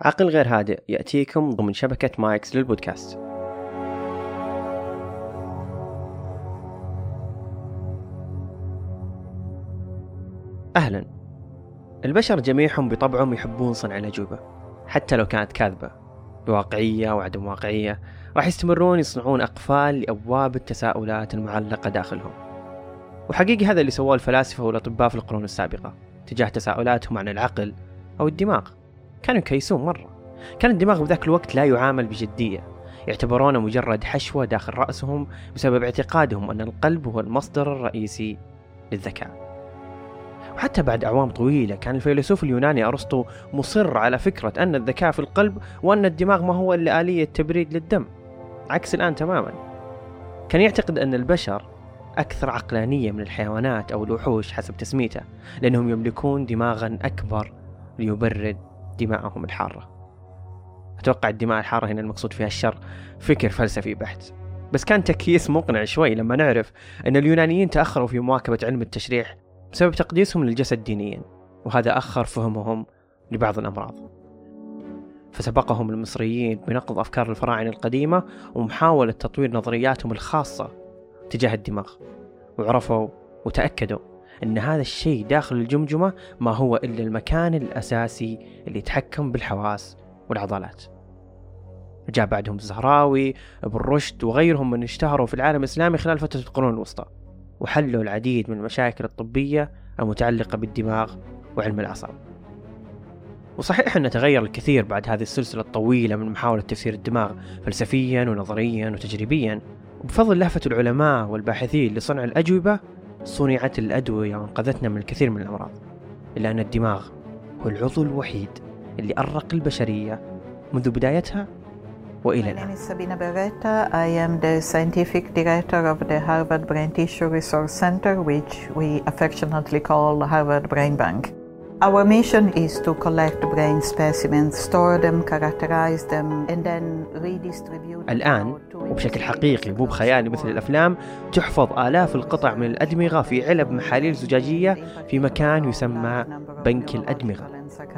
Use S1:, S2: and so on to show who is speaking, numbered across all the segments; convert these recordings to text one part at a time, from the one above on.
S1: عقل غير هادئ يأتيكم ضمن شبكة مايكس للبودكاست. أهلا. البشر جميعهم بطبعهم يحبون صنع الأجوبة حتى لو كانت كاذبة. بواقعية وعدم واقعية راح يستمرون يصنعون أقفال لأبواب التساؤلات المعلقة داخلهم. وحقيقي هذا اللي سواه الفلاسفة والأطباء في القرون السابقة تجاه تساؤلاتهم عن العقل أو الدماغ. كانوا يكيسون مرة. كان الدماغ بذاك الوقت لا يعامل بجدية. يعتبرونه مجرد حشوة داخل رأسهم بسبب اعتقادهم أن القلب هو المصدر الرئيسي للذكاء. وحتى بعد أعوام طويلة كان الفيلسوف اليوناني أرسطو مصر على فكرة أن الذكاء في القلب وأن الدماغ ما هو إلا آلية تبريد للدم. عكس الآن تماما. كان يعتقد أن البشر أكثر عقلانية من الحيوانات أو الوحوش حسب تسميته لأنهم يملكون دماغا أكبر ليبرد دماءهم الحارة. أتوقع الدماء الحارة هنا المقصود فيها الشر. فكر فلسفي بحت. بس كان تكييس مقنع شوي لما نعرف أن اليونانيين تأخروا في مواكبة علم التشريح بسبب تقديسهم للجسد دينيا وهذا أخر فهمهم لبعض الأمراض. فسبقهم المصريين بنقض أفكار الفراعنة القديمة ومحاولة تطوير نظرياتهم الخاصة تجاه الدماغ وعرفوا وتأكدوا أن هذا الشيء داخل الجمجمة ما هو إلا المكان الأساسي اللي يتحكم بالحواس والعضلات. جاء بعدهم الزهراوي ابن رشد وغيرهم من اشتهروا في العالم الإسلامي خلال فترة القرون الوسطى وحلوا العديد من المشاكل الطبية المتعلقة بالدماغ وعلم الأعصاب. وصحيح أن تغير الكثير بعد هذه السلسلة الطويلة من محاولة تفسير الدماغ فلسفيا ونظريا وتجريبيا وبفضل لهفة العلماء والباحثين لصنع الأجوبة صنعت الأدوية وانقذتنا من الكثير من الأمراض إلا أن الدماغ هو العضو الوحيد اللي أرق البشرية منذ بدايتها وإلى الآن.
S2: Sabina Beretta. I am the scientific director of the Harvard Brain Tissue Resource Center, which we affectionately call Harvard Brain Bank. Our mission is to collect brain specimens, store them, characterize them, and then redistribute them
S1: الآن وبشكل حقيقي مو بخيالي مثل الأفلام تحفظ آلاف القطع من الأدمغة في علب محاليل زجاجية في مكان يسمى بنك الأدمغة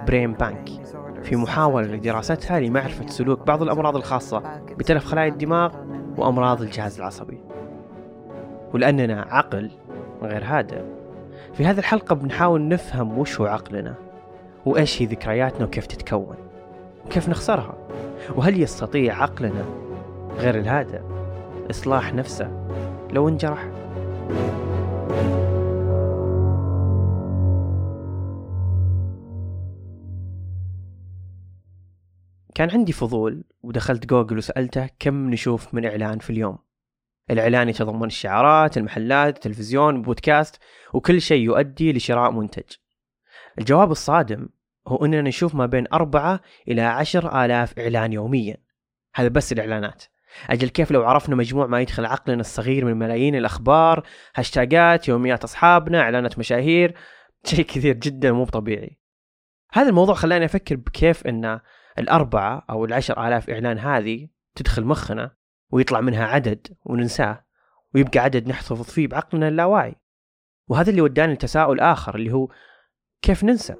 S1: برين بانك في محاولة لدراستها لمعرفة سلوك بعض الأمراض الخاصة بتلف خلايا الدماغ وأمراض الجهاز العصبي. ولأننا عقل غير هادئ. في هذه الحلقة بنحاول نفهم وش هو عقلنا وإيش هي ذكرياتنا وكيف تتكون وكيف نخسرها وهل يستطيع عقلنا غير الهادئ إصلاح نفسه لو انجرح؟ كان عندي فضول ودخلت جوجل وسألته كم نشوف من إعلان في اليوم. الإعلان يتضمن الشعارات المحلات التلفزيون بودكاست وكل شيء يؤدي لشراء منتج. الجواب الصادم هو أننا نشوف ما بين أربعة إلى عشر آلاف إعلان يوميا. هذا بس الإعلانات. أجل كيف لو عرفنا مجموع ما يدخل عقلنا الصغير من ملايين الأخبار هاشتاجات يوميات أصحابنا إعلانات مشاهير شيء كثير جدا مو طبيعي. هذا الموضوع خلاني أفكر بكيف أن الأربعة أو العشر آلاف إعلان هذه تدخل مخنا. ويطلع منها عدد وننساه ويبقى عدد نحتفظ فيه بعقلنا اللاواعي. وهذا اللي وداني لتساؤل آخر اللي هو كيف ننسى؟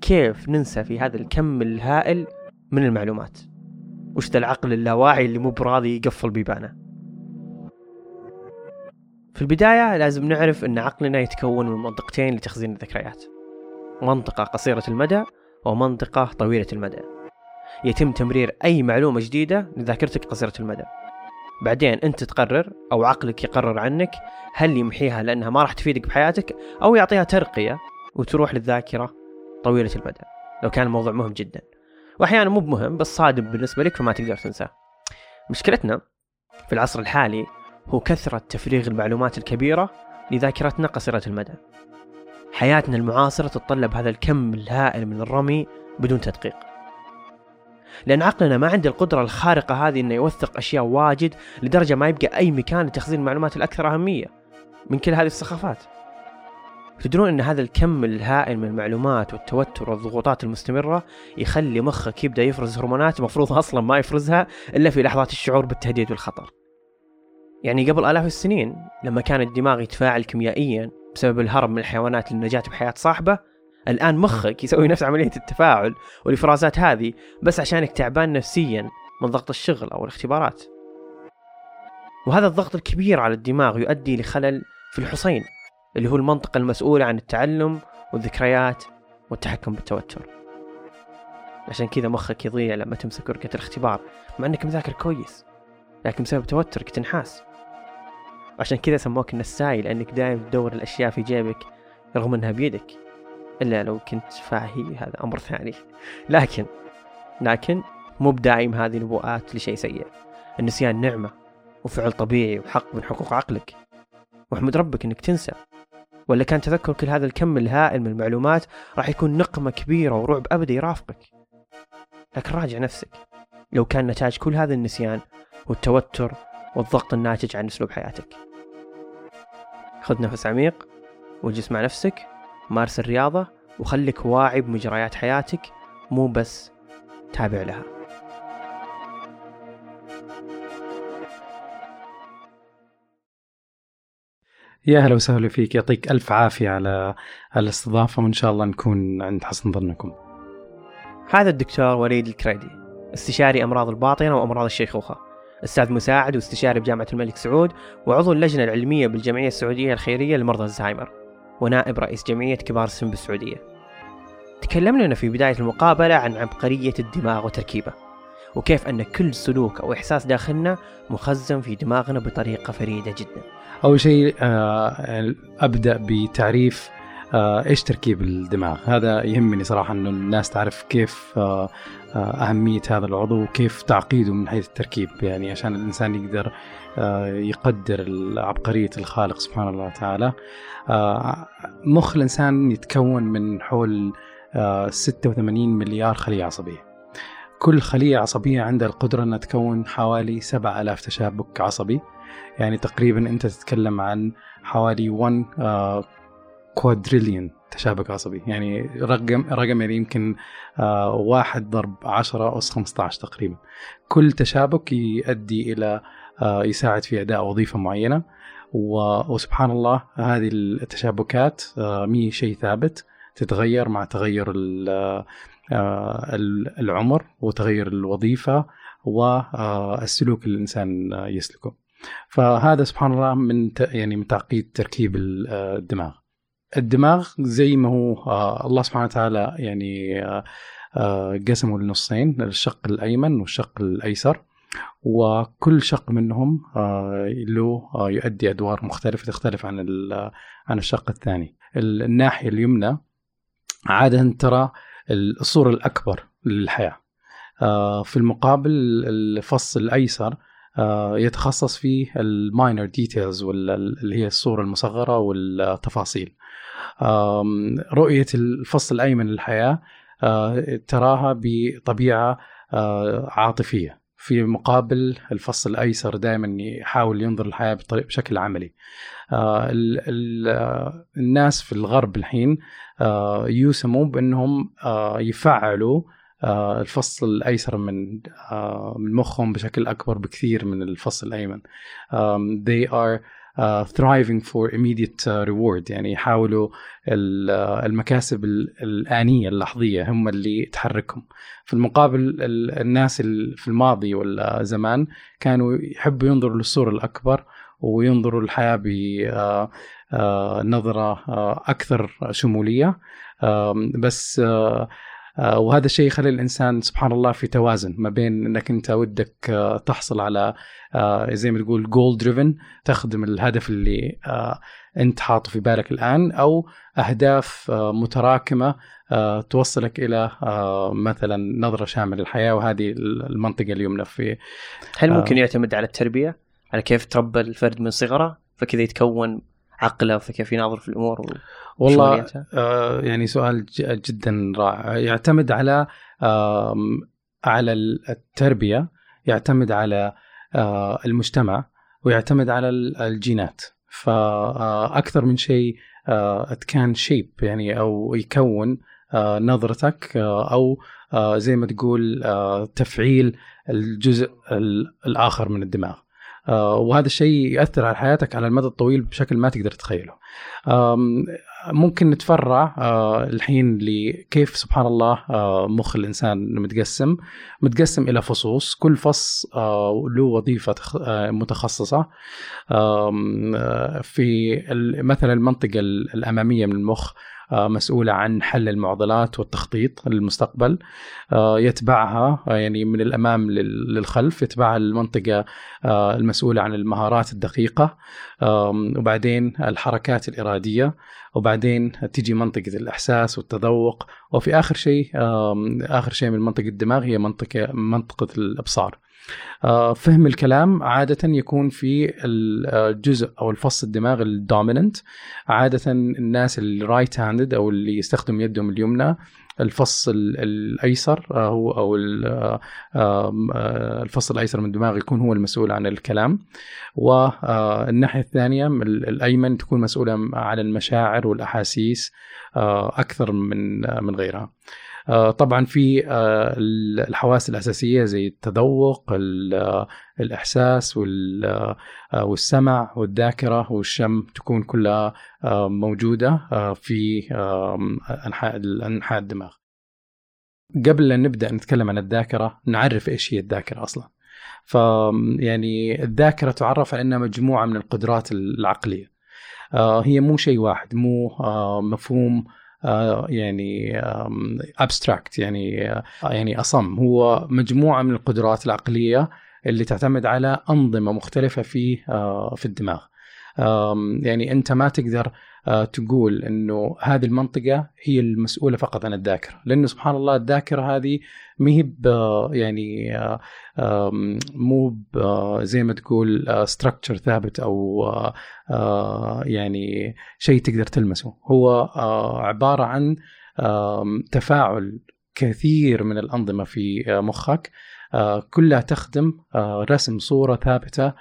S1: كيف ننسى في هذا الكم الهائل من المعلومات؟ وش ذا العقل اللاواعي اللي مو براضي يقفل بيبانه؟ في البداية لازم نعرف أن عقلنا يتكون من منطقتين لتخزين الذكريات. منطقة قصيرة المدى ومنطقة طويلة المدى. يتم تمرير أي معلومة جديدة لذاكرتك قصيرة المدى. بعدين أنت تقرر أو عقلك يقرر عنك هل يمحيها لأنها ما راح تفيدك بحياتك أو يعطيها ترقية وتروح للذاكرة طويلة المدى. لو كان الموضوع مهم جدا. وأحيانا مو بمهم بس صادم بالنسبة لك فما تقدر تنساه. مشكلتنا في العصر الحالي هو كثرة تفريغ المعلومات الكبيرة لذاكرتنا قصيرة المدى. حياتنا المعاصرة تتطلب هذا الكم الهائل من الرمي بدون تدقيق. لأن عقلنا ما عنده القدرة الخارقة هذه إنه يوثق أشياء واجد لدرجة ما يبقى أي مكان لتخزين المعلومات الأكثر أهمية من كل هذه السخافات. تدرون أن هذا الكم الهائل من المعلومات والتوتر والضغوطات المستمرة يخلي مخك يبدأ يفرز هرمونات المفروض أصلا ما يفرزها إلا في لحظات الشعور بالتهديد والخطر. يعني قبل آلاف السنين لما كان الدماغ يتفاعل كيميائيا بسبب الهرب من الحيوانات للنجاة بحياة صاحبه الآن مخك يسوي نفس عملية التفاعل والإفرازات هذه بس عشانك تعبان نفسيا من ضغط الشغل أو الاختبارات. وهذا الضغط الكبير على الدماغ يؤدي لخلل في الحصين اللي هو المنطقة المسؤولة عن التعلم والذكريات والتحكم بالتوتر. عشان كذا مخك يضيع لما تمسك ورقة الاختبار مع إنك مذاكر كويس لكن بسبب توترك تنحاس عشان كذا سموك النساي لأنك دائما تدور الأشياء في جيبك رغم إنها بيدك. إلا لو كنت فاهي هذا أمر ثاني. لكن لكن مو بداعم هذه نبوءات لشيء سيء. النسيان نعمة وفعل طبيعي وحق من حقوق عقلك. واحمد ربك إنك تنسى. ولا كان تذكر كل هذا الكم الهائل من المعلومات راح يكون نقمة كبيرة ورعب أبدي يرافقك لكن راجع نفسك. لو كان نتاج كل هذا النسيان والتوتر والضغط الناتج عن أسلوب حياتك. خذ نفس عميق واجلس مع نفسك. مارس الرياضة وخليك واعي بمجريات حياتك مو بس تابع لها.
S3: يا هلا وسهلا فيك. يعطيك ألف عافية على الاستضافة وإن شاء الله نكون عند حسن ظنكم.
S1: هذا الدكتور وليد الكريدي استشاري أمراض الباطنة وأمراض الشيخوخة. أستاذ مساعد واستشاري بجامعة الملك سعود وعضو اللجنة العلمية بالجمعية السعودية الخيرية لمرضى الزهايمر. ونائب رئيس جمعية كبار السن بالسعودية. تكلم لنا في بداية المقابلة عن عبقرية الدماغ وتركيبه وكيف أن كل سلوك أو إحساس داخلنا مخزن في دماغنا بطريقة فريدة جدا.
S3: أول شيء آه، أبدأ بتعريف إيش تركيب الدماغ؟ هذا يهمني صراحة إنه الناس تعرف كيف آه، أهمية هذا العضو وكيف تعقيده من حيث التركيب يعني عشان الإنسان يقدر يقدر عبقرية الخالق سبحانه الله تعالى. مخ الإنسان يتكون من حول 86 مليار خلية عصبية. كل خلية عصبية عندها القدرة أنها تكون حوالي 7000 تشابك عصبي. يعني تقريبا أنت تتكلم عن حوالي 1 كوادريليون تشابك عصبي يعني رقم رقم يعني يمكن آه واحد ضرب 10 أس 15 تقريبا كل تشابك يؤدي إلى آه يساعد في أداء وظيفة معينة وسبحان الله هذه التشابكات آه مي شيء ثابت تتغير مع تغير العمر وتغير الوظيفة والسلوك اللي الإنسان يسلكه. فهذا سبحان الله من يعني من تعقيد تركيب الدماغ. الدماغ زي ما هو آه، الله سبحانه وتعالى يعني آه، قسمه لنصين الشق الأيمن والشق الأيسر وكل شق منهم له يؤدي أدوار مختلفة تختلف عن عن الشق الثاني. الناحية اليمنى عادة ترى الصورة الأكبر للحياة آه، في المقابل الفص الأيسر آه، يتخصص في ال minor details اللي هي الصورة المصغرة والتفاصيل رؤية الفص الأيمن للحياة آه، تراها بطبيعة عاطفية في مقابل الفص الأيسر دائما يحاول ينظر الحياة بشكل عملي. آه الناس في الغرب الحين آه يوسموا بأنهم آه يفعلوا آه الفصل الأيسر من آه من مخهم بشكل أكبر بكثير من الفصل الأيمن. they are uh, thriving for immediate uh, reward. يعني يحاولوا المكاسب الآنية اللحظية هم اللي تحركهم. في المقابل الناس في الماضي والزمان كانوا يحبوا ينظروا للصورة الأكبر وينظروا للحياة بنظرة أكثر شمولية. بس آه، وهذا الشيء يخلي الإنسان سبحان الله في توازن ما بين إنك أنت ودك آه، تحصل على آه، زي ما تقول جول دريفن تخدم الهدف اللي أنت حاطه في بالك الآن أو أهداف متراكمة توصلك إلى مثلا نظرة شاملة للحياة وهذه المنطقة اليمنى في
S1: هل ممكن يعتمد على التربية؟ على كيف تربى الفرد من صغره فكذا يتكون عقله فكيف يناظر في الأمور
S3: والله آه يعني سؤال جدا رائع. يعتمد على آه على التربية يعتمد على آه المجتمع ويعتمد على الجينات. فاكثر من شيء آه كان شيب يعني أو يكون آه نظرتك آه أو آه زي ما تقول آه تفعيل الجزء الآخر من الدماغ. آه، وهذا الشيء ياثر على حياتك على المدى الطويل بشكل ما تقدر تتخيله. ممكن نتفرع آه، الحين لكيف سبحان الله آه، مخ الإنسان متقسم متقسم إلى فصوص. كل فص آه، له وظيفة متخصصة. في مثلا المنطقة الأمامية من المخ مسؤولة عن حل المعضلات والتخطيط للمستقبل. يتبعها يعني من الأمام للخلف يتبعها المنطقة المسؤولة عن المهارات الدقيقة. وبعدين الحركات الإرادية. وبعدين تيجي منطقة الإحساس والتذوق. وفي آخر شيء آخر شيء من منطقة الدماغ هي منطقة منطقة الإبصار. آه، فهم الكلام عادة يكون في الجزء أو الفص الدماغ الدوميننت عادة الناس ال right handed أو اللي يستخدم يدهم اليمنى الفص الأيسر آه، هو أو آه، آه، الفص الأيسر من الدماغ يكون هو المسؤول عن الكلام والناحيه الثانية الأيمن تكون مسؤولة عن المشاعر والأحاسيس أكثر من من غيرها. طبعا في الحواس الأساسية زي التذوق الإحساس والسمع والذاكرة والشم تكون كلها موجودة في أنحاء أنحاء الدماغ. قبل أن نبدأ نتكلم عن الذاكرة نعرف إيش هي الذاكرة أصلا. ف يعني الذاكرة تعرف على إنها مجموعة من القدرات العقلية. هي مو شيء واحد مو مفهوم آه، يعني ابستراكت يعني آه، يعني أصم. هو مجموعة من القدرات العقلية اللي تعتمد على أنظمة مختلفة في آه، في الدماغ. يعني أنت ما تقدر تقول إنه هذه المنطقة هي المسؤولة فقط عن الذاكرة لأنه سبحان الله الذاكرة هذه ما هي يعني مو زي ما تقول ستراكشر ثابت أو يعني شيء تقدر تلمسه. هو عبارة عن تفاعل كثير من الأنظمة في مخك كلها تخدم رسم صورة ثابتة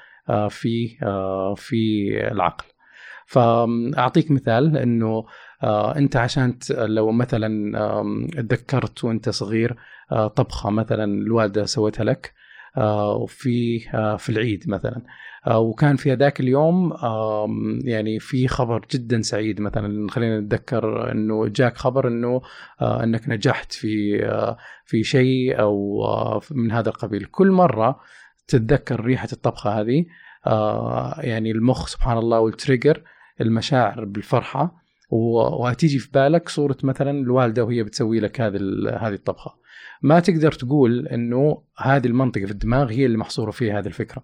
S3: في في العقل. فأعطيك مثال إنه أنت عشان لو مثلا تذكرت وأنت صغير طبخة مثلا الوالدة سوتها لك وفي في العيد مثلا وكان في هذاك اليوم يعني في خبر جدا سعيد مثلا خلينا نتذكر إنه جاك خبر إنه إنك نجحت في في شيء أو من هذا القبيل. كل مرة تتذكر ريحة الطبخة هذه يعني المخ سبحان الله والتريجر المشاعر بالفرحة وهتيجي في بالك صورة مثلا الوالدة وهي بتسوي لك هذه هذه الطبخة. ما تقدر تقول إنه هذه المنطقة في الدماغ هي اللي محصورة فيها هذه الفكرة.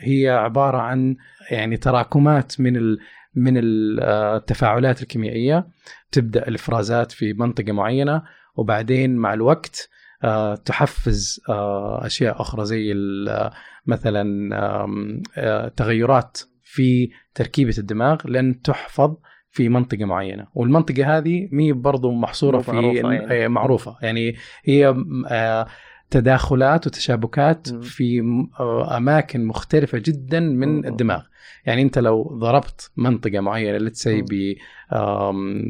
S3: هي عبارة عن يعني تراكمات من من التفاعلات الكيميائية. تبدأ الإفرازات في منطقة معينة وبعدين مع الوقت تحفز أشياء أخرى زي مثلا تغيرات في تركيبة الدماغ لن تحفظ في منطقة معينة والمنطقة هذه مي برضو محصورة في معروفة يعني. معروفة يعني هي آه، تداخلات وتشابكات م. في آه، أماكن مختلفة جدا من م. الدماغ يعني أنت لو ضربت منطقة معينة لتسي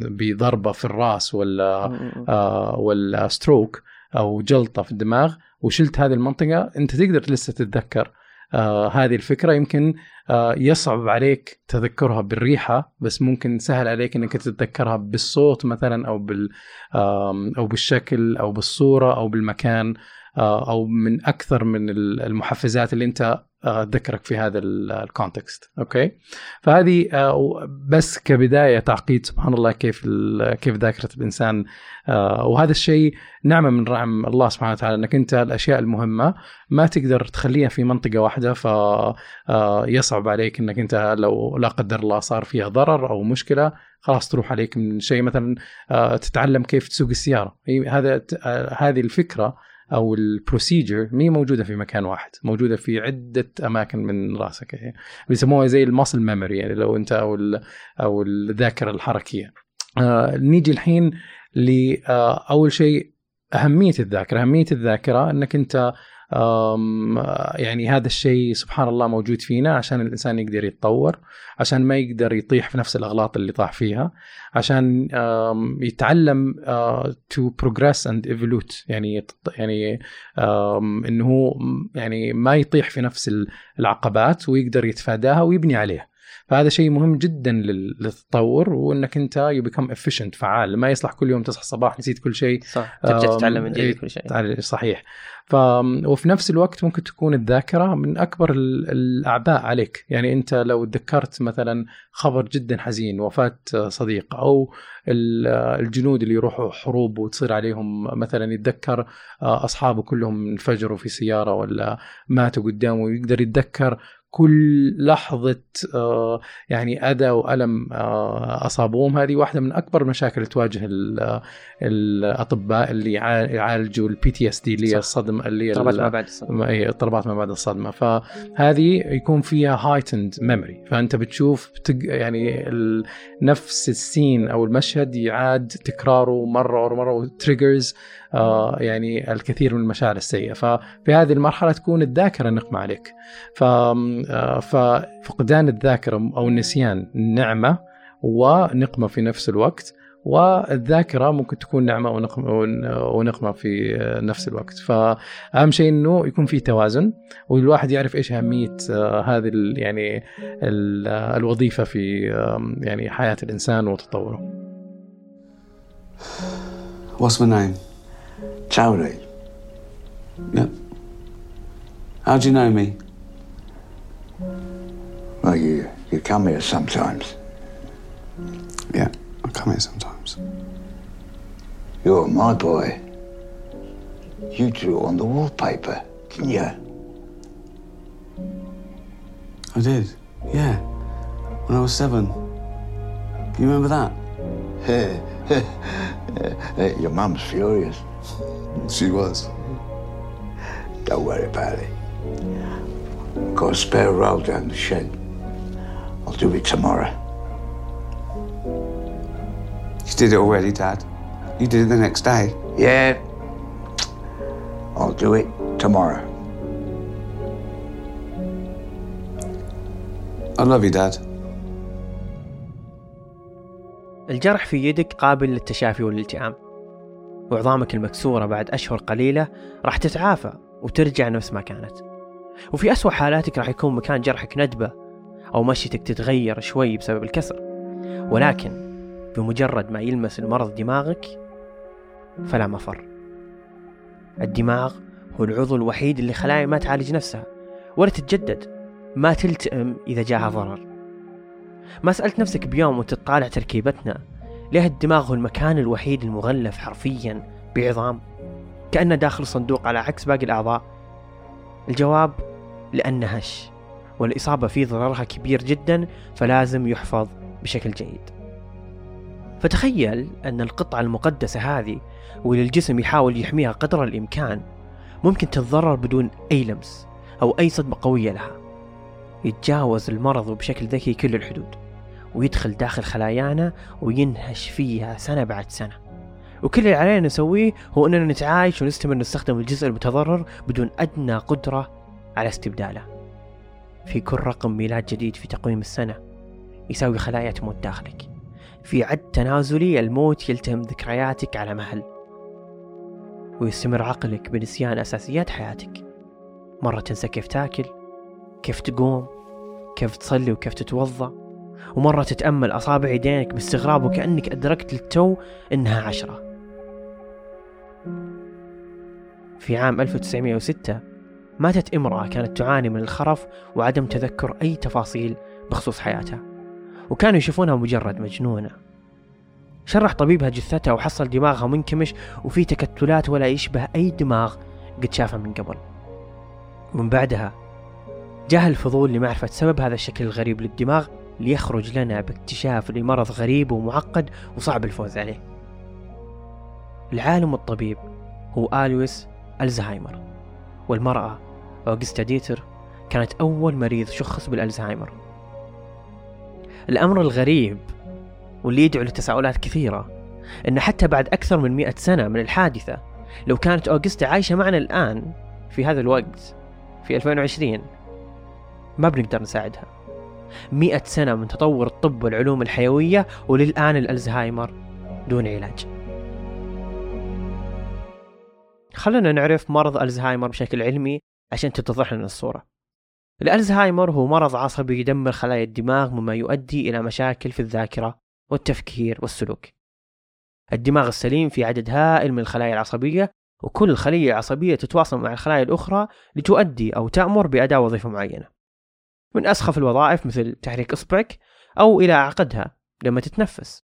S3: بضربة في الرأس ولا آه، ولا ستروك أو جلطة في الدماغ وشلت هذه المنطقة أنت تقدر لسه تتذكر آه هذه الفكرة يمكن آه يصعب عليك تذكرها بالريحة بس ممكن سهل عليك إنك تتذكرها بالصوت مثلا أو بال أو بالشكل أو بالصورة أو بالمكان. أو من أكثر من المحفزات اللي أنت تذكرك في هذا ال context okay؟ فهذه آه، بس كبداية تعقيد سبحان الله كيف كيف ذاكرة الإنسان. آه، وهذا الشيء نعمة من رحم الله سبحانه وتعالى إنك أنت الأشياء المهمة ما تقدر تخليها في منطقة واحدة فيصعب آه، عليك إنك أنت لو لا قدر الله صار فيها ضرر أو مشكلة خلاص تروح عليك من شيء مثلا تتعلم كيف تسوق السيارة. هذا هذه الفكرة أو ال procedure هي موجودة في مكان واحد موجودة في عدة أماكن من راسك يعني بيسموها زي ال muscle memory يعني لو أنت أو أو الذاكرة الحركية. آه نيجي الحين لاول آه شيء أهمية الذاكرة أهمية الذاكرة إنك أنت يعني هذا الشيء سبحان الله موجود فينا عشان الإنسان يقدر يتطور عشان ما يقدر يطيح في نفس الأغلاط اللي طاح فيها عشان يتعلم to progress and evolve يعني يعني إنه هو يعني ما يطيح في نفس العقبات ويقدر يتفاداها ويبني عليها. فهذا شيء مهم جدا لل- للتطور وإنك أنت you become efficient فعال ما يصلح كل يوم تصحى الصباح نسيت كل شيء.
S1: صح. ترجع تتعلم من
S3: إيه،
S1: جديد كل شيء.
S3: صحيح. ف وفي نفس الوقت ممكن تكون الذاكرة من أكبر ال- الأعباء عليك. يعني أنت لو تذكرت مثلا خبر جدا حزين وفاة صديق أو ال- الجنود اللي يروحوا حروب وتصير عليهم مثلا يتذكر أصحابه كلهم انفجروا في سيارة ولا ماتوا قدامه ويقدر يتذكر كل لحظة آه، يعني أذى وألم آه، أصابوهم هذه واحدة من أكبر المشاكل اللي تواجه ال- الأطباء اللي يعا- يعالجوا ال PTSD اللي. هي الصدمة اللي هي
S1: اضطرابات ما بعد الصدمة
S3: اضطرابات ما بعد الصدمة فهذه يكون فيها heightened memory فأنت بتشوف. يعني ال... نفس السين أو المشهد يعاد تكراره مرة ورا مرة وتريجرز يعني الكثير من المشاعر السيئة. ففي هذه المرحلة تكون الذاكرة نقمة عليك. ف... آه ففقدان الذاكرة أو النسيان نعمة ونقمة في نفس الوقت والذاكرة ممكن تكون نعمة ونقمة في نفس الوقت. فاهم شيء إنه يكون في توازن والواحد يعرف إيش أهمية آه، هذه يعني ال- آه، الوظيفة في يعني حياة الإنسان وتطوره.
S4: What's my?
S5: Tony,
S4: Yep. How do you know me?
S5: well, you, you come here sometimes.
S4: Yeah, I come here sometimes.
S5: You're my boy. You drew on the wallpaper, didn't you?
S4: I did. Yeah. When I was seven. You remember that?
S5: Your mum's furious.
S4: She was.
S5: Don't worry about it. Got a spare roll down the shed. I'll do it tomorrow.
S4: You did it already, Dad. You did it the next day.
S5: Yeah, I'll do it tomorrow.
S4: I love you, Dad.
S1: الجرح في يدك قابل للتشافي والالتئام وعظامك المكسورة بعد أشهر قليلة راح تتعافى وترجع نفس ما كانت. وفي أسوأ حالاتك راح يكون مكان جرحك ندبة أو مشيتك تتغير شوي بسبب الكسر. ولكن بمجرد ما يلمس المرض دماغك فلا مفر. الدماغ هو العضو الوحيد اللي خلايا ما تعالج نفسها ولا تتجدد ما تلتئم إذا جاها ضرر. ما سألت نفسك بيوم وانت تطالع تركيبتنا ليه الدماغ هو المكان الوحيد المغلف حرفيا بعظام. كأنه داخل صندوق على عكس باقي الأعضاء. الجواب لأنه هش والإصابة فيه ضررها كبير جدا فلازم يحفظ بشكل جيد. فتخيل أن القطعة المقدسة هذه واللي الجسم يحاول يحميها قدر الإمكان ممكن تتضرر بدون أي لمس أو أي صدمة قوية لها. يتجاوز المرض بشكل ذكي كل الحدود. ويدخل داخل خلايانا وينهش فيها سنة بعد سنة. وكل اللي علينا نسويه هو أننا نتعايش ونستمر نستخدم الجزء المتضرر بدون أدنى قدرة على استبداله. في كل رقم ميلاد جديد في تقويم السنة يساوي خلايا تموت داخلك. في عد تنازلي الموت يلتهم ذكرياتك على مهل. ويستمر عقلك بنسيان أساسيات حياتك. مرة تنسى كيف تاكل كيف تقوم كيف تصلي وكيف تتوضأ. ومرة تتأمل أصابع يدينك باستغراب وكأنك أدركت للتو إنها عشرة. في عام 1906 ماتت امرأة كانت تعاني من الخرف وعدم تذكر أي تفاصيل بخصوص حياتها وكانوا يشوفونها مجرد مجنونة. شرح طبيبها جثتها وحصل دماغها منكمش وفي تكتلات ولا يشبه أي دماغ قد شافها من قبل. ومن بعدها جاه الفضول لمعرفة سبب هذا الشكل الغريب للدماغ ليخرج لنا باكتشاف لمرض غريب ومعقد وصعب الفوز عليه. العالم الطبيب هو آلويس ألزهايمر والمرأة أوغستا ديتر كانت أول مريض شخص بالألزهايمر. الأمر الغريب واللي يدعو لتساؤلات كثيرة أن حتى بعد أكثر من مئة سنة من الحادثة لو كانت أوغستا عايشة معنا الآن في هذا الوقت في 2020 ما بنقدر نساعدها. مئة سنة من تطور الطب والعلوم الحيوية وللآن الألزهايمر دون علاج. خلنا نعرف مرض ألزهايمر بشكل علمي عشان تتضح لنا الصورة. الألزهايمر هو مرض عصبي يدمر خلايا الدماغ مما يؤدي إلى مشاكل في الذاكرة والتفكير والسلوك. الدماغ السليم في عدد هائل من الخلايا العصبية وكل خلية عصبية تتواصل مع الخلايا الأخرى لتؤدي أو تأمر بأداء وظيفة معينة. من أسخف الوظائف مثل تحريك إصبعك أو إلى أعقدها لما تتنفس.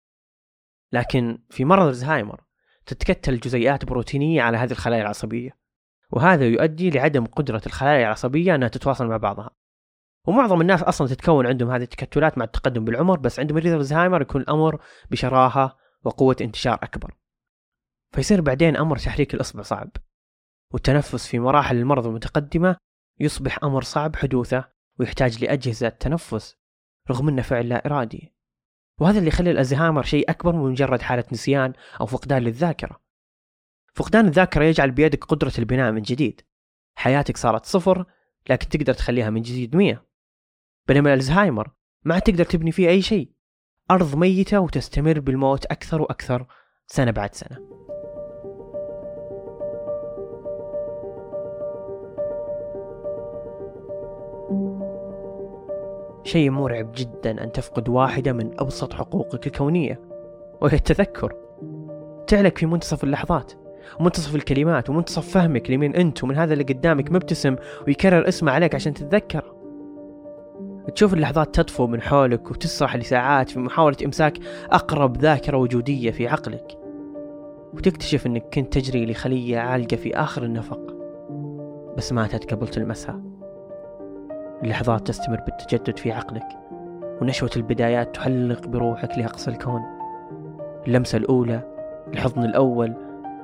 S1: لكن في مرض الزهايمر تتكتل جزيئات بروتينية على هذه الخلايا العصبية وهذا يؤدي لعدم قدرة الخلايا العصبية أنها تتواصل مع بعضها. ومعظم الناس أصلا تتكون عندهم هذه التكتلات مع التقدم بالعمر بس عند مريض الزهايمر يكون الأمر بشراهة وقوة انتشار أكبر. فيصير بعدين أمر تحريك الإصبع صعب والتنفس في مراحل المرض المتقدمة يصبح أمر صعب حدوثه ويحتاج لأجهزة تنفس رغم أنه فعل لا إرادي. وهذا اللي يخلي الأزهايمر شيء أكبر من مجرد حالة نسيان أو فقدان للذاكرة. فقدان الذاكرة يجعل بيدك قدرة البناء من جديد. حياتك صارت صفر لكن تقدر تخليها من جديد مية. بينما الألزهايمر ما تقدر تبني فيه أي شيء. أرض ميتة وتستمر بالموت أكثر وأكثر سنة بعد سنة. شيء مرعب جدا أن تفقد واحدة من أبسط حقوقك الكونية وهي التذكر. تعلق في منتصف اللحظات ومنتصف الكلمات ومنتصف فهمك لمين أنت ومن هذا اللي قدامك مبتسم ويكرر اسمه عليك عشان تتذكر. تشوف اللحظات تطفو من حولك وتسرح لساعات في محاولة إمساك أقرب ذاكرة وجودية في عقلك. وتكتشف أنك كنت تجري لخلية عالقة في آخر النفق بس ماتت قبل تلمسها. اللحظات تستمر بالتجدد في عقلك ونشوة البدايات تحلق بروحك لأقصى الكون. اللمسة الأولى الحضن الأول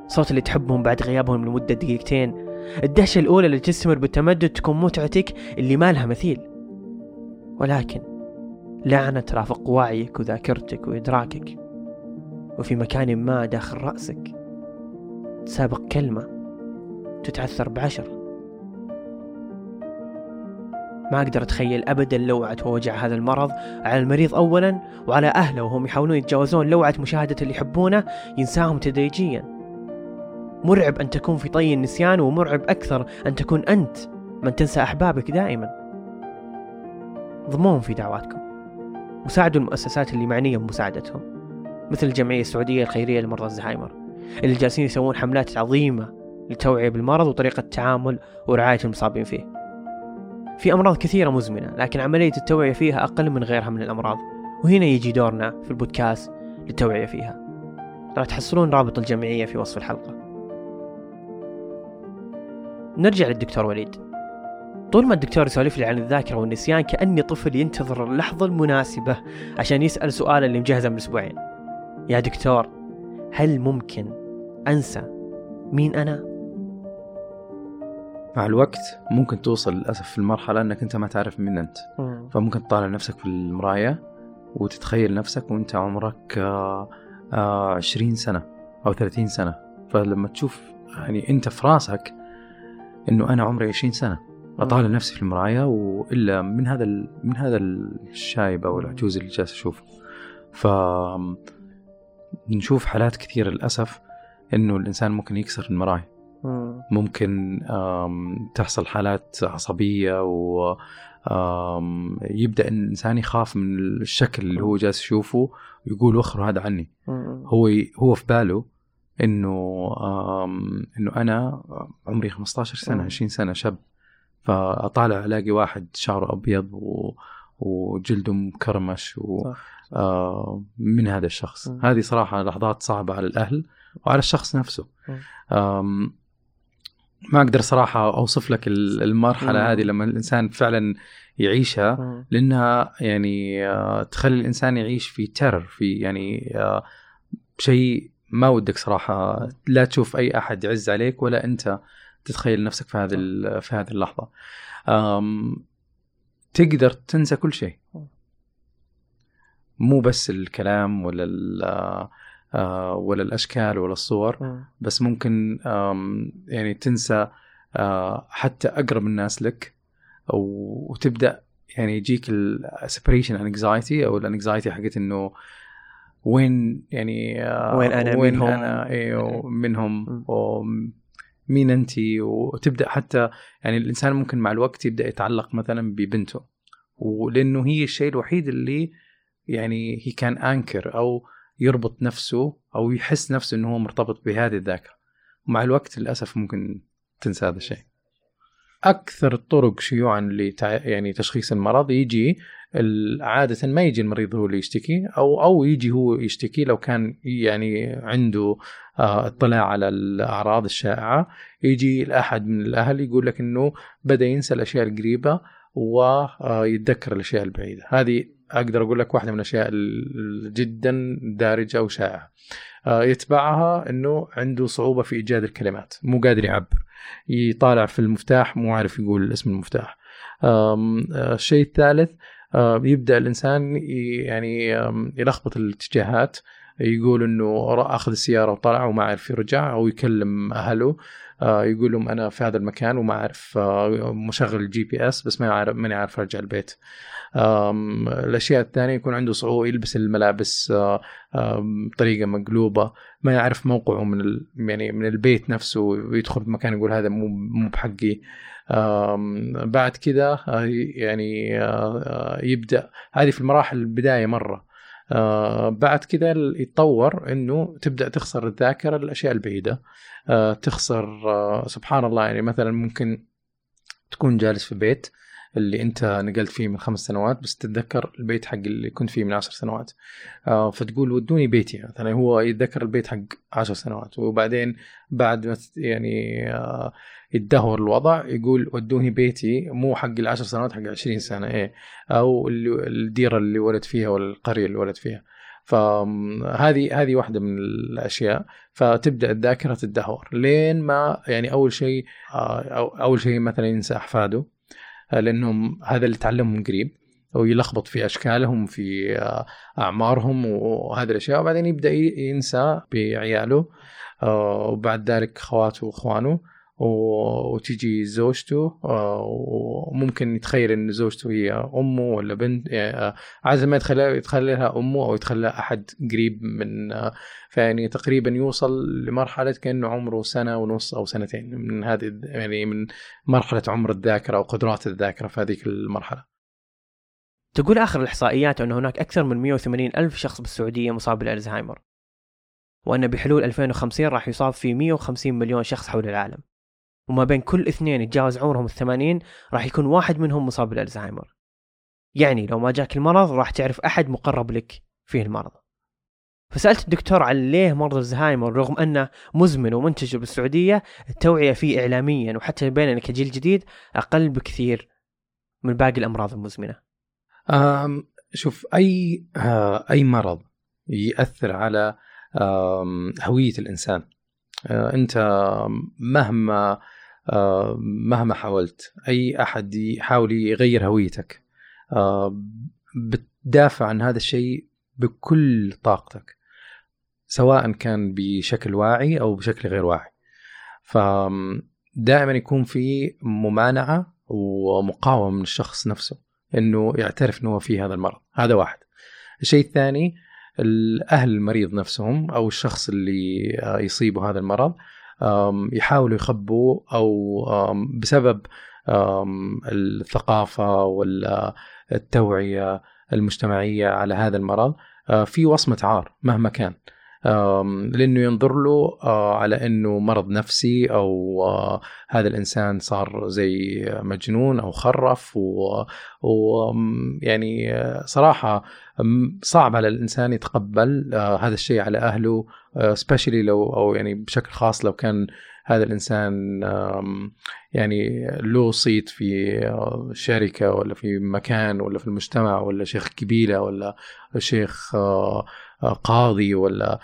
S1: صوت اللي تحبهم بعد غيابهم لمدة دقيقتين. الدهشة الأولى اللي تستمر بالتمدد تكون متعتك اللي ما لها مثيل. ولكن لعنة ترافق وعيك وذاكرتك وإدراكك. وفي مكان ما داخل رأسك تسابق كلمة تتعثر بعشر. ما أقدر أتخيل أبدا لوعة ووجع هذا المرض. على المريض أولا وعلى أهله وهم يحاولون يتجاوزون لوعة مشاهدة اللي يحبونه ينساهم تدريجيا. مرعب أن تكون في طي النسيان ومرعب أكثر أن تكون أنت من تنسى أحبابك دائما. ضموهم في دعواتكم. وساعدوا المؤسسات اللي معنية بمساعدتهم مثل الجمعية السعودية الخيرية لمرضى الزهايمر اللي جالسين يسوون حملات عظيمة للتوعية بالمرض وطريقة التعامل ورعاية المصابين فيه. في أمراض كثيرة مزمنة لكن عملية التوعية فيها أقل من غيرها من الأمراض. وهنا يجي دورنا في البودكاست للتوعية فيها. راح تحصلون رابط الجمعية في وصف الحلقة. نرجع للدكتور وليد. طول ما الدكتور يسولف لي عن الذاكرة والنسيان كأني طفل ينتظر اللحظة المناسبة عشان يسأل سؤال اللي مجهزه من أسبوعين. يا دكتور هل ممكن أنسى مين أنا؟
S3: مع الوقت ممكن توصل للأسف في المرحلة إنك أنت ما تعرف من أنت
S1: مم.
S3: فممكن تطالع نفسك في المراية وتتخيل نفسك وأنت عمرك آه، آه، 20 سنة أو 30 سنة فلما تشوف يعني أنت في راسك إنه أنا عمري 20 سنة أطالع نفسي في المراية وإلا من هذا من هذا الشايب أو العجوز اللي جالس أشوفه ف نشوف حالات كثيرة للأسف إنه الإنسان ممكن يكسر
S1: المراية.
S3: ممكن تحصل حالات عصبية و آم، يبدأ الإنسان يخاف من الشكل اللي هو جالس يشوفه ويقول وخر هذا عني. هو هو في باله إنه إنه أنا عمري 15 سنة
S1: مم.
S3: 20 سنة شاب فأطالع ألاقي واحد شعره أبيض و وجلده مكرمش و. آه من هذا الشخص
S1: مم.
S3: هذه صراحة لحظات صعبة على الأهل وعلى الشخص نفسه ما أقدر صراحة أوصف لك ال- المرحلة
S1: مم.
S3: هذه لما الإنسان فعلا يعيشها
S1: مم.
S3: لأنها يعني آه، تخلي الإنسان يعيش في ترر في يعني آه، شيء ما ودك صراحة. لا تشوف أي أحد يعز عليك ولا أنت تتخيل نفسك في هذه في هذه اللحظة. آم، تقدر تنسى كل شيء. مو بس الكلام ولا آه، ولا الأشكال ولا الصور. بس ممكن يعني تنسى آه، حتى أقرب الناس لك وتبدأ يعني يجيك ال separation anxiety أو ال anxiety حقت إنه وين يعني آه،
S1: وين أنا
S3: وين
S1: منهم؟
S3: أنا أيوه منهم مين انت؟ وتبدأ حتى يعني الإنسان ممكن مع الوقت يبدأ يتعلق مثلا ببنته. ولأنه هي الشيء الوحيد اللي يعني هي كان انكر أو يربط نفسه أو يحس نفسه إنه هو مرتبط بهذه الذاكرة. ومع الوقت للأسف ممكن تنسى هذا الشيء. أكثر الطرق شيوعا لتع... يعني تشخيص المرض يجي عادة ما يجي المريض هو اللي يشتكي أو أو يجي هو يشتكي لو كان يعني عنده آه، اطلاع على الأعراض الشائعة. يجي الأحد من الأهل يقول لك إنه بدأ ينسى الأشياء القريبة ويتذكر الأشياء البعيدة. هذه أقدر أقول لك واحدة من الأشياء جدا دارجة وشائعة. آه، يتبعها إنه عنده صعوبة في إيجاد الكلمات. مو قادر يعبر. يطالع في المفتاح مو عارف يقول اسم المفتاح. آه، الشيء الثالث آه، يبدأ الإنسان يعني يلخبط الاتجاهات. يقول إنه أخذ السيارة وطلع وما عرف يرجع أو يكلم أهله. يقول لهم أنا في هذا المكان وما أعرف آه، مشغل ال GPS بس ما عارف ماني عارف أرجع البيت. الأشياء الثانية يكون عنده صعوبة يلبس الملابس بطريقة مقلوبة ما يعرف موقعه من يعني من البيت نفسه ويدخل في مكان يقول هذا مو مو بحقي. بعد كذا آه، يعني آه، آه، يبدأ. هذه في المراحل البداية مرة. بعد كذا يتطور إنه تبدأ تخسر الذاكرة الاشياء البعيدة. تخسر سبحان الله يعني مثلا ممكن تكون جالس في بيت اللي أنت نقلت فيه من خمس سنوات بس تتذكر البيت حق اللي كنت فيه من عشر سنوات. آه فتقول ودوني بيتي مثلا هو يتذكر البيت حق عشر سنوات. وبعدين بعد ما يعني آه يتدهور الوضع يقول ودوني بيتي مو حق العشر سنوات حق عشرين سنة إيه. أو الديرة اللي ولد فيها ولا القرية اللي ولد فيها. فهذه هذه واحدة من الأشياء. فتبدأ الذاكرة تتدهور لين ما يعني أول شيء آه، أول شيء مثلا ينسى أحفاده. لأنهم هذا اللي تعلمهم قريب ويلخبط في أشكالهم في آه، أعمارهم وهذه الأشياء وبعدين يبدأ ينسى بعياله آه، وبعد ذلك اخواته وإخوانه. وتجي زوجته آه، وممكن يتخيل إن زوجته هي أمه ولا بنت يعني عادة ما يتخيل يتخيلها أمه أو يتخيلها أحد قريب من فيعني تقريبا يوصل لمرحلة كأنه عمره سنة ونص أو سنتين من هذه يعني من مرحلة عمر الذاكرة أو قدرات الذاكرة في هذيك المرحلة.
S1: تقول آخر الإحصائيات أن هناك أكثر من 180 ألف شخص بالسعودية مصاب بالألزهايمر. وأن بحلول 2050 راح يصاب في 150 مليون شخص حول العالم. وما بين كل اثنين يتجاوز عمرهم الثمانين راح يكون واحد منهم مصاب بالألزهايمر. يعني لو ما جاك المرض راح تعرف أحد مقرب لك فيه المرض. فسألت الدكتور عن ليه مرض الزهايمر رغم أنه مزمن ومنتشر بالسعودية التوعية فيه إعلاميا وحتى بيننا كجيل جديد أقل بكثير من باقي الأمراض المزمنة.
S3: شوف أي آه، أي مرض يأثر على هوية الإنسان آه، أنت مهما مهما حاولت أي أحد يحاول يغير هويتك آه، بتدافع عن هذا الشيء بكل طاقتك سواء كان بشكل واعي أو بشكل غير واعي. فدائما يكون في ممانعة ومقاومة من الشخص نفسه إنه يعترف إنه هو في هذا المرض. هذا واحد. الشيء الثاني الأهل المريض نفسهم أو الشخص اللي آه، يصيبه هذا المرض يحاولوا يخبوا أو بسبب الثقافة والتوعية المجتمعية على هذا المرض آه، في وصمة عار مهما كان. لأنه ينظر له آه، على أنه مرض نفسي أو آه، هذا الإنسان صار زي مجنون أو خرف ويعني صراحة صعب على الإنسان يتقبل هذا الشيء على أهله سبيشلي لو أو يعني بشكل خاص لو كان هذا الإنسان يعني له صيت في آه، شركة ولا في مكان ولا في المجتمع ولا شيخ قبيله ولا شيخ آه، آه، قاضي ولا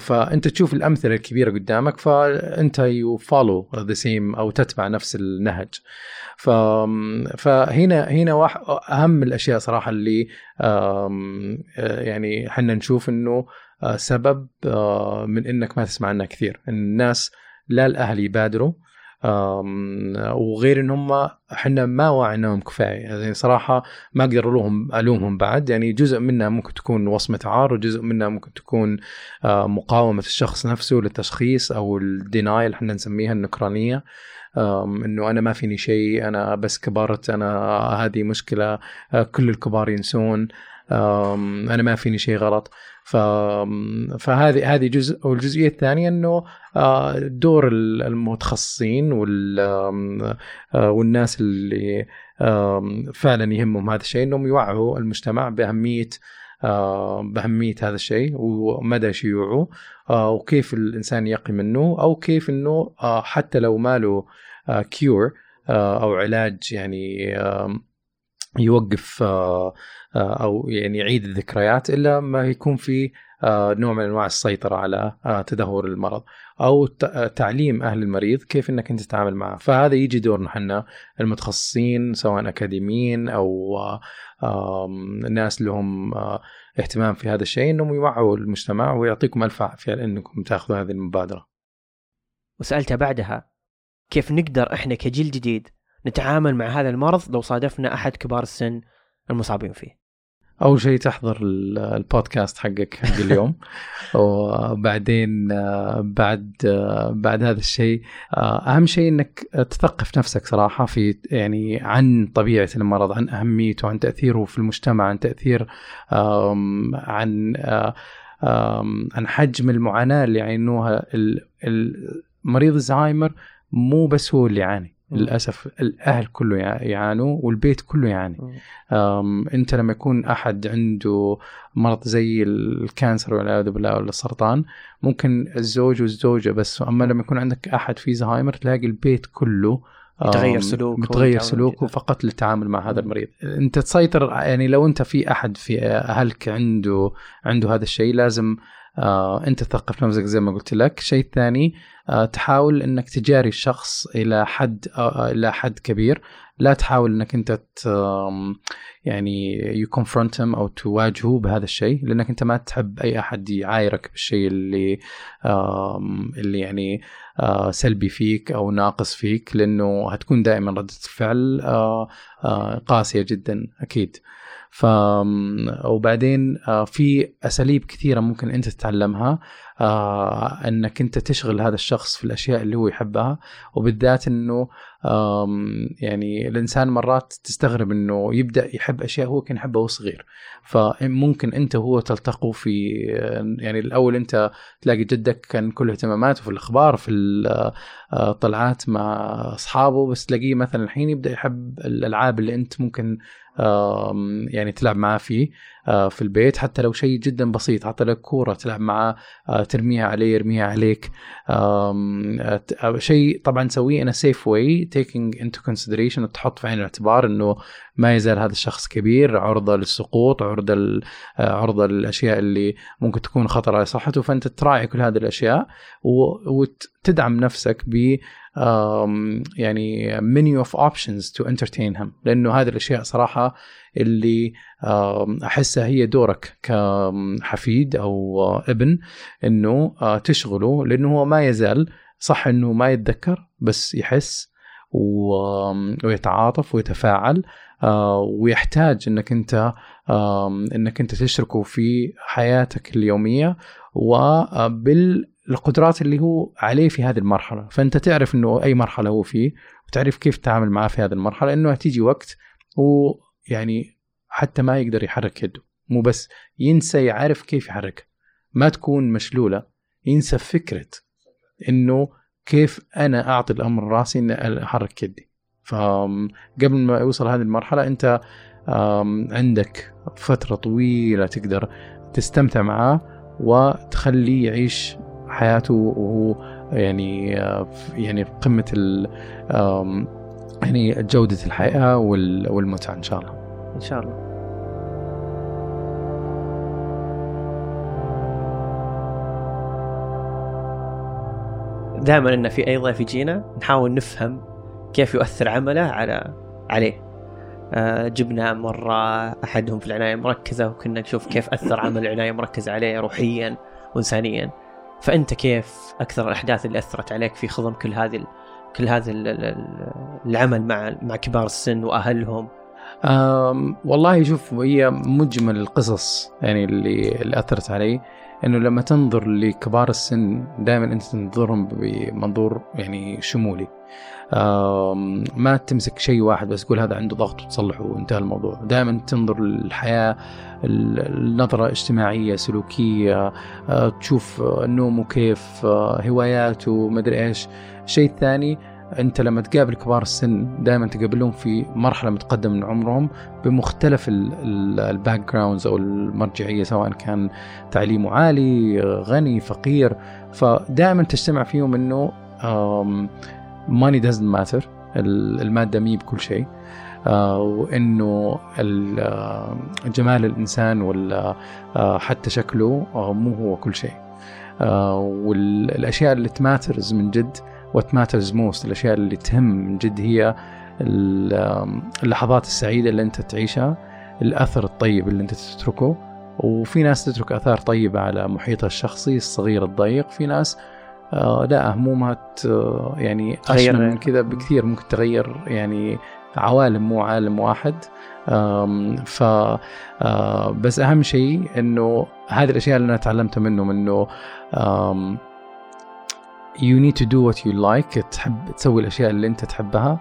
S3: فأنت تشوف الأمثلة الكبيرة قدامك فأنت you follow the same أو تتبع نفس النهج. ف فهنا هنا أهم الأشياء صراحة اللي يعني إحنا نشوف إنه سبب من إنك ما تسمع عنها كثير. الناس لا الأهل يبادروا وغير إن هم إحنا ما وعيناهم كفاية. يعني صراحة ما أقدر الومهم ألومهم بعد. يعني جزء منها ممكن تكون وصمة عار وجزء منها ممكن تكون آه، مقاومة الشخص نفسه للتشخيص أو الدينايل إحنا نسميها النكرانية. إنه أنا ما فيني شيء أنا بس كبرت أنا هذه مشكلة آه، كل الكبار ينسون. أنا ما فيني شيء غلط. فهذه هذه جزء والجزئية الثانية إنه آه، دور ال- المتخصصين آه، والناس اللي فعلا يهمهم هذا الشيء إنهم يوعوا المجتمع بأهمية آه، بأهمية هذا الشيء ومدى شيوعه وكيف الإنسان يقي منه أو كيف إنه حتى لو ما له كيور أو علاج يعني يوقف آه، آه، أو يعني يعيد الذكريات إلا ما يكون في آه، نوع من أنواع السيطرة على تدهور المرض أو تعليم أهل المريض كيف إنك أنت تتعامل معه. فهذا يجي دورنا إحنا المتخصصين سواء أكاديميين أو ناس لهم اهتمام في هذا الشيء إنهم يوعوا المجتمع ويعطيكم ألف عافية لأنكم تاخذوا هذه المبادرة.
S1: وسألته بعدها كيف نقدر إحنا كجيل جديد نتعامل مع هذا المرض لو صادفنا أحد كبار السن المصابين فيه
S3: أول شيء تحضر ال- البودكاست حقك حق اليوم وبعدين بعد بعد هذا الشيء أهم شيء إنك تثقف نفسك صراحة في يعني عن طبيعة المرض عن أهميته عن تأثيره في المجتمع عن تأثير عن عن حجم المعاناة اللي يعانوها ال- مريض الزهايمر مو بس هو اللي يعاني. للأسف الأهل كله يع- يعانوا والبيت كله يعاني. أنت لما يكون أحد عنده مرض زي الكانسر والعياذ بالله ولا السرطان ممكن الزوج والزوجة بس أما لما يكون عندك أحد في زهايمر تلاقي البيت كله
S1: يتغير سلوكه
S3: متغير سلوكه. فقط للتعامل مع هذا المريض. أنت تسيطر يعني لو أنت في أحد في أهلك عنده عنده هذا الشيء لازم آه أنت تثقف نفسك زي ما قلت لك. الشيء الثاني آه تحاول إنك تجاري الشخص إلى حد آه إلى حد كبير. لا تحاول إنك أنت يعني يو confront him أو تواجهه بهذا الشيء لأنك أنت ما تحب أي أحد يعايرك بالشيء اللي اللي يعني سلبي فيك أو ناقص فيك لأنه هتكون دائما ردة الفعل آه، آه، قاسية جدا أكيد. ف وبعدين آه، في أساليب كثيرة ممكن أنت تتعلمها آه، أنك أنت تشغل هذا الشخص في الأشياء اللي هو يحبها وبالذات إنه يعني الإنسان مرات تستغرب إنه يبدأ يحب أشياء هو كان يحبها وهو صغير. فممكن أنت وهو تلتقوا في يعني الأول أنت تلاقي جدك كان كل اهتماماته في الأخبار في الطلعات مع أصحابه بس تلاقيه مثلا الحين يبدأ يحب الألعاب اللي أنت ممكن يعني تلعب معاه فيه. آه، في البيت حتى لو شيء جدا بسيط حتى لو كورة تلعب معاه آه، ترميها عليه يرميها عليك. آه، آه، شيء طبعا in a safe way taking into consideration تحط في عين الاعتبار إنه ما يزال هذا الشخص كبير عرضة للسقوط عرضة آه، عرضة للأشياء اللي ممكن تكون خطر على صحته. فأنت تراعي كل هذه الأشياء وتدعم نفسك ب يعني menu of options to entertain him. لأنه هذه الأشياء صراحة اللي احسها هي دورك كحفيد أو ابن إنه آه، تشغله لأنه هو ما يزال صح إنه ما يتذكر بس يحس ويتعاطف ويتفاعل آه، ويحتاج إنك أنت إنك أنت تشركه في حياتك اليومية وبالقدرات اللي هو عليه في هذه المرحلة. فأنت تعرف إنه أي مرحلة هو فيه وتعرف كيف تتعامل معاه في هذه المرحلة إنه هتيجي وقت ويعني حتى ما يقدر يحرك يده. مو بس ينسى يعرف كيف يحرك ما تكون مشلولة ينسى فكرة إنه كيف أنا أعطي الأمر راسي ان أحرك يدي. فقبل ما يوصل هذه المرحلة أنت عندك فترة طويلة تقدر تستمتع معاه وتخليه يعيش حياته وهو يعني يعني في قمه يعني جودة الحياة وال- والمتعة إن شاء الله.
S1: إن شاء الله. دائما إن في أي ضيف يجينا نحاول نفهم كيف يؤثر عمله على عليه. آه، جبنا مرة أحدهم في العناية المركزة وكنا نشوف كيف أثر عمل العناية المركزة عليه روحيا وإنسانيا. فأنت كيف أكثر الأحداث اللي أثرت عليك في خضم كل هذه كل هذا ال- ال- ال- العمل مع مع كبار السن
S3: وأهلهم؟ والله شوف هي مجمل القصص يعني اللي, اللي أثرت علي إنه لما تنظر لكبار السن دائما أنت تنظرهم بمنظور يعني شمولي. ما تمسك شيء واحد بس تقول هذا عنده ضغط وتصلحه وانتهى الموضوع. دائما تنظر للحياة ال- النظرة اجتماعية سلوكية أه، تشوف نومه كيف أه، هواياته مدري إيش. الشيء الثاني انت لما تقابل كبار السن دائما تقابلهم في مرحلة متقدمة من عمرهم بمختلف ال backgrounds أو المرجعية سواء كان تعليمه عالي غني فقير. فدائما تجتمع فيهم إنه money matter ال- المادة مي بكل شيء. آه، وإنه ال- جمال الإنسان ولا آه، حتى شكله آه، مو هو كل شيء. والاشياء اللي ت matters من جد what matters most الأشياء اللي تهم من جد هي ال- اللحظات السعيدة اللي أنت تعيشها الأثر الطيب اللي أنت تتركه. وفي ناس تترك آثار طيبة على محيطها الشخصي الصغير الضيق في ناس آه لا همومها يعني. أشمل من كذا بكثير ممكن تغير يعني عوالم مو عالم واحد. ف آه، بس أهم شيء إنه هذه الأشياء اللي أنا تعلمتها منه إنه you need to do what you like تحب تسوي الأشياء اللي أنت تحبها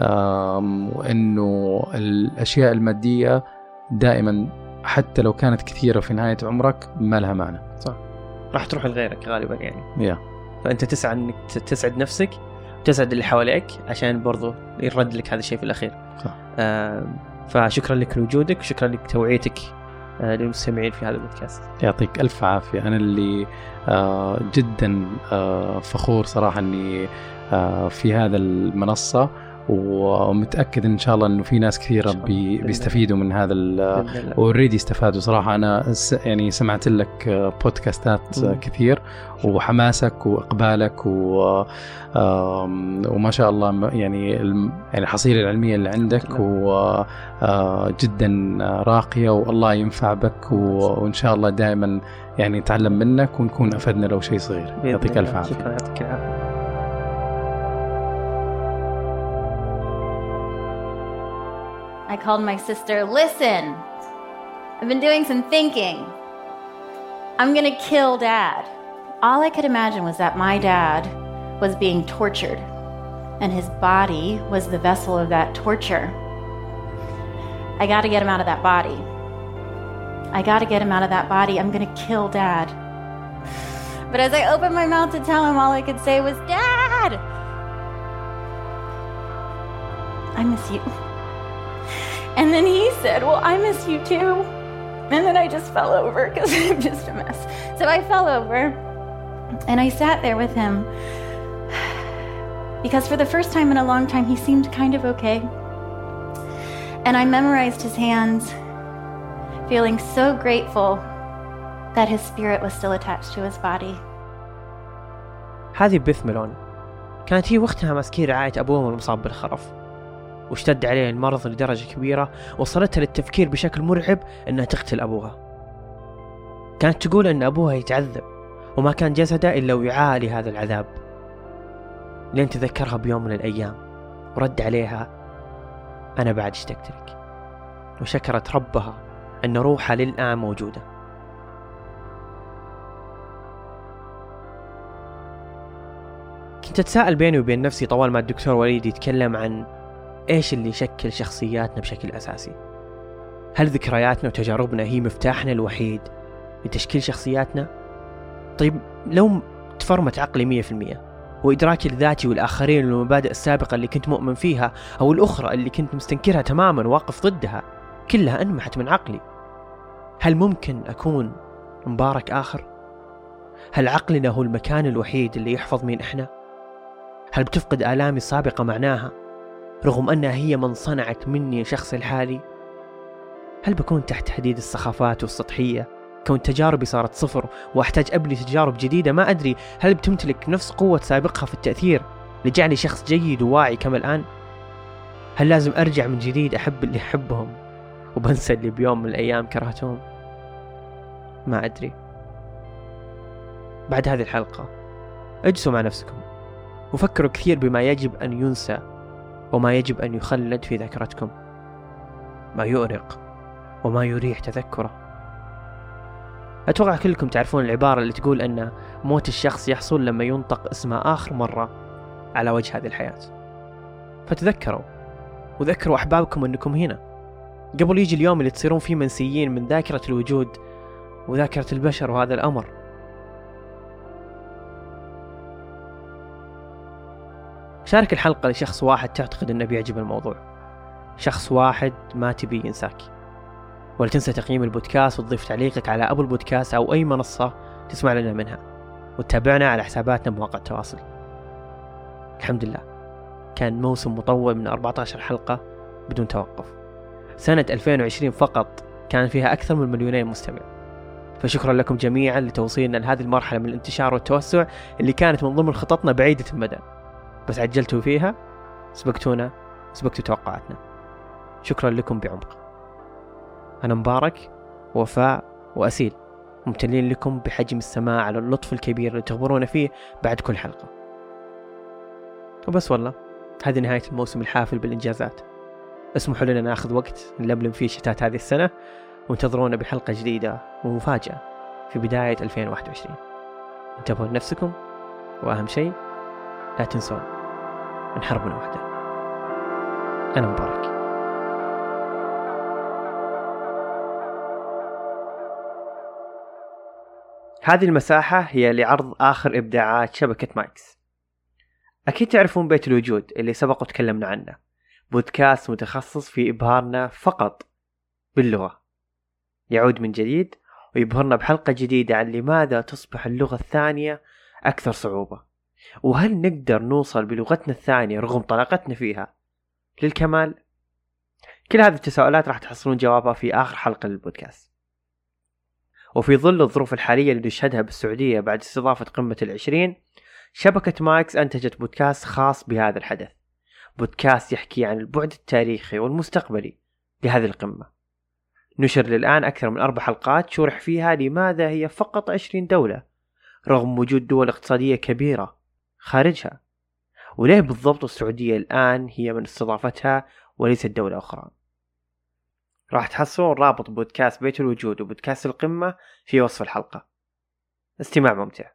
S3: آم، وإنه الأشياء المادية دائما حتى لو كانت كثيرة في نهاية عمرك ما لها معنى.
S1: راح تروح لغيرك غالبا يعني.
S3: يا
S1: فأنت تسعى إنك ت- تسعد نفسك وتسعد اللي حواليك عشان برضو يرد لك هذا الشيء في الأخير.
S3: صح.
S1: آم، فشكرا لك لوجودك وشكرا لك توعيتك آه، للمستمعين في هذا البودكاست.
S3: يعطيك ألف عافية. أنا اللي آه، جدا آه، فخور صراحة إني آه، في هذا المنصة. ومتأكد إن شاء الله إنه في ناس
S1: كثيرة.
S3: بي. بيستفيدوا من هذا. اوريدي استفادوا صراحة أنا س- يعني سمعت لك آه، بودكاستات آه،
S1: مم.
S3: كثير وحماسك وإقبالك و وما شاء الله يعني يعني الحصيلة العلمية اللي عندك. وجدا راقية والله ينفع بك وإن شاء الله دائما يعني نتعلم منك ونكون أفدنا لو شيء صغير يعطيك. ألف عافية
S1: شكرا يعطيك العافية
S6: I called my sister, listen, I've been doing some thinking. I'm gonna kill dad. All I could imagine was that my dad was being tortured, and his body was the vessel of that torture. I gotta get him out of that body. I gotta get him out of that body. I'm gonna kill dad. But as I opened my mouth to tell him, all I could say was, Dad! I miss you. And then he said, Well, I miss you too. And then I just fell over because I'm just a mess. So I fell over and I sat there with him because for the first time in a long time, he seemed kind of okay. And I memorized his hands, feeling so grateful that his spirit was still attached to his body.
S1: هذه بيث ميلون كانت هي وقتها ماسكين رعاية أبوها المصاب بالخرف واشتد عليه المرض لدرجة كبيرة وصلتها للتفكير بشكل مرعب أنها تقتل أبوها. كانت تقول أن أبوها يتعذب وما كان جسده إلا ويعالي هذا العذاب. لين تذكرها بيوم من الأيام. ورد عليها أنا بعد اشتقت لك وشكرت ربها أن روحها للآن موجودة. كنت أتساءل بيني وبين نفسي طوال ما الدكتور وليد يتكلم عن إيش اللي يشكل شخصياتنا بشكل أساسي هل ذكرياتنا وتجاربنا هي مفتاحنا الوحيد لتشكيل شخصياتنا؟ طيب لو تفرمت عقلي مية في المية وإدراكي لذاتي والآخرين والمبادئ السابقة اللي كنت مؤمن فيها أو الأخرى اللي كنت مستنكرها تماما واقف ضدها كلها أنمحت من عقلي هل ممكن أكون مبارك آخر؟ هل عقلنا هو المكان الوحيد اللي يحفظ مين إحنا؟ هل بتفقد آلامي السابقة معناها رغم أنها هي من صنعت مني شخصي الحالي؟ هل بكون تحت حديد السخافات والسطحية كون تجاربي صارت صفر وأحتاج أبني تجارب جديدة ما أدري هل بتمتلك نفس قوة سابقها في التأثير لجعلي شخص جيد وواعي كما الآن؟ هل لازم أرجع من جديد أحب اللي أحبهم وبنسى اللي بيوم من الأيام كرهتهم؟ ما أدري بعد هذه الحلقة اجلسوا مع نفسكم وفكروا كثير بما يجب أن ينسى وما يجب أن يخلد في ذاكرتكم. ما يؤرق وما يريح تذكره. أتوقع كلكم تعرفون العبارة اللي تقول أن موت الشخص يحصل لما ينطق اسمه آخر مرة على وجه هذه الحياة. فتذكروا وذكروا أحبابكم أنكم هنا. قبل يجي اليوم اللي تصيرون فيه منسيين من ذاكرة الوجود وذاكرة البشر وهذا الأمر. شارك الحلقة لشخص واحد تعتقد أنه بيعجب الموضوع. شخص واحد ما تبي ينساك. ولا تنسى تقييم البودكاست وتضيف تعليقك على أبو البودكاست أو أي منصة تسمع لنا منها. وتتابعنا على حساباتنا بمواقع التواصل. الحمد لله. كان موسم مطول من 14 حلقة بدون توقف. سنة 2020 فقط كان فيها أكثر من مليونين مستمع. فشكرا لكم جميعا لتوصيلنا لهذه المرحلة من الانتشار والتوسع اللي كانت من ضمن خططنا بعيدة المدى. بس عجلتوا فيها سبقتونا سبقتوا توقعاتنا. شكرا لكم بعمق. أنا مبارك وفاء وأسيل. ممتنين لكم بحجم السماع على اللطف الكبير اللي تخبرونا فيه بعد كل حلقة. وبس والله هذه نهاية الموسم الحافل بالإنجازات. اسمحوا لنا ناخذ وقت نلملم فيه شتات هذه السنة وانتظرونا بحلقة جديدة ومفاجأة في بداية 2021 انتبهوا لنفسكم وأهم شيء لا تنسون من حربنا واحدة أنا مبارك. هذه المساحة هي لعرض آخر إبداعات شبكة مايكس. أكيد تعرفون بيت الوجود اللي سبق وتكلمنا عنه. بودكاست متخصص في إبهارنا فقط باللغة. يعود من جديد ويبهرنا بحلقة جديدة عن لماذا تصبح اللغة الثانية أكثر صعوبة. وهل نقدر نوصل بلغتنا الثانية رغم طلاقتنا فيها للكمال؟ كل هذه التساؤلات راح تحصلون جوابها في آخر حلقة للبودكاست وفي ظل الظروف الحالية اللي نشهدها بالسعودية بعد استضافة قمة العشرين شبكة مايكس أنتجت بودكاست خاص بهذا الحدث. بودكاست يحكي عن البعد التاريخي والمستقبلي لهذه القمة. نشر للآن أكثر من أربع حلقات شرح فيها لماذا هي فقط عشرين دولة رغم وجود دول اقتصادية كبيرة خارجها. وليه بالضبط السعودية الآن هي من استضافتها وليست دولة أخرى؟ راح تحصلون رابط بودكاست بيت الوجود وبودكاست القمة في وصف الحلقة. استماع ممتع.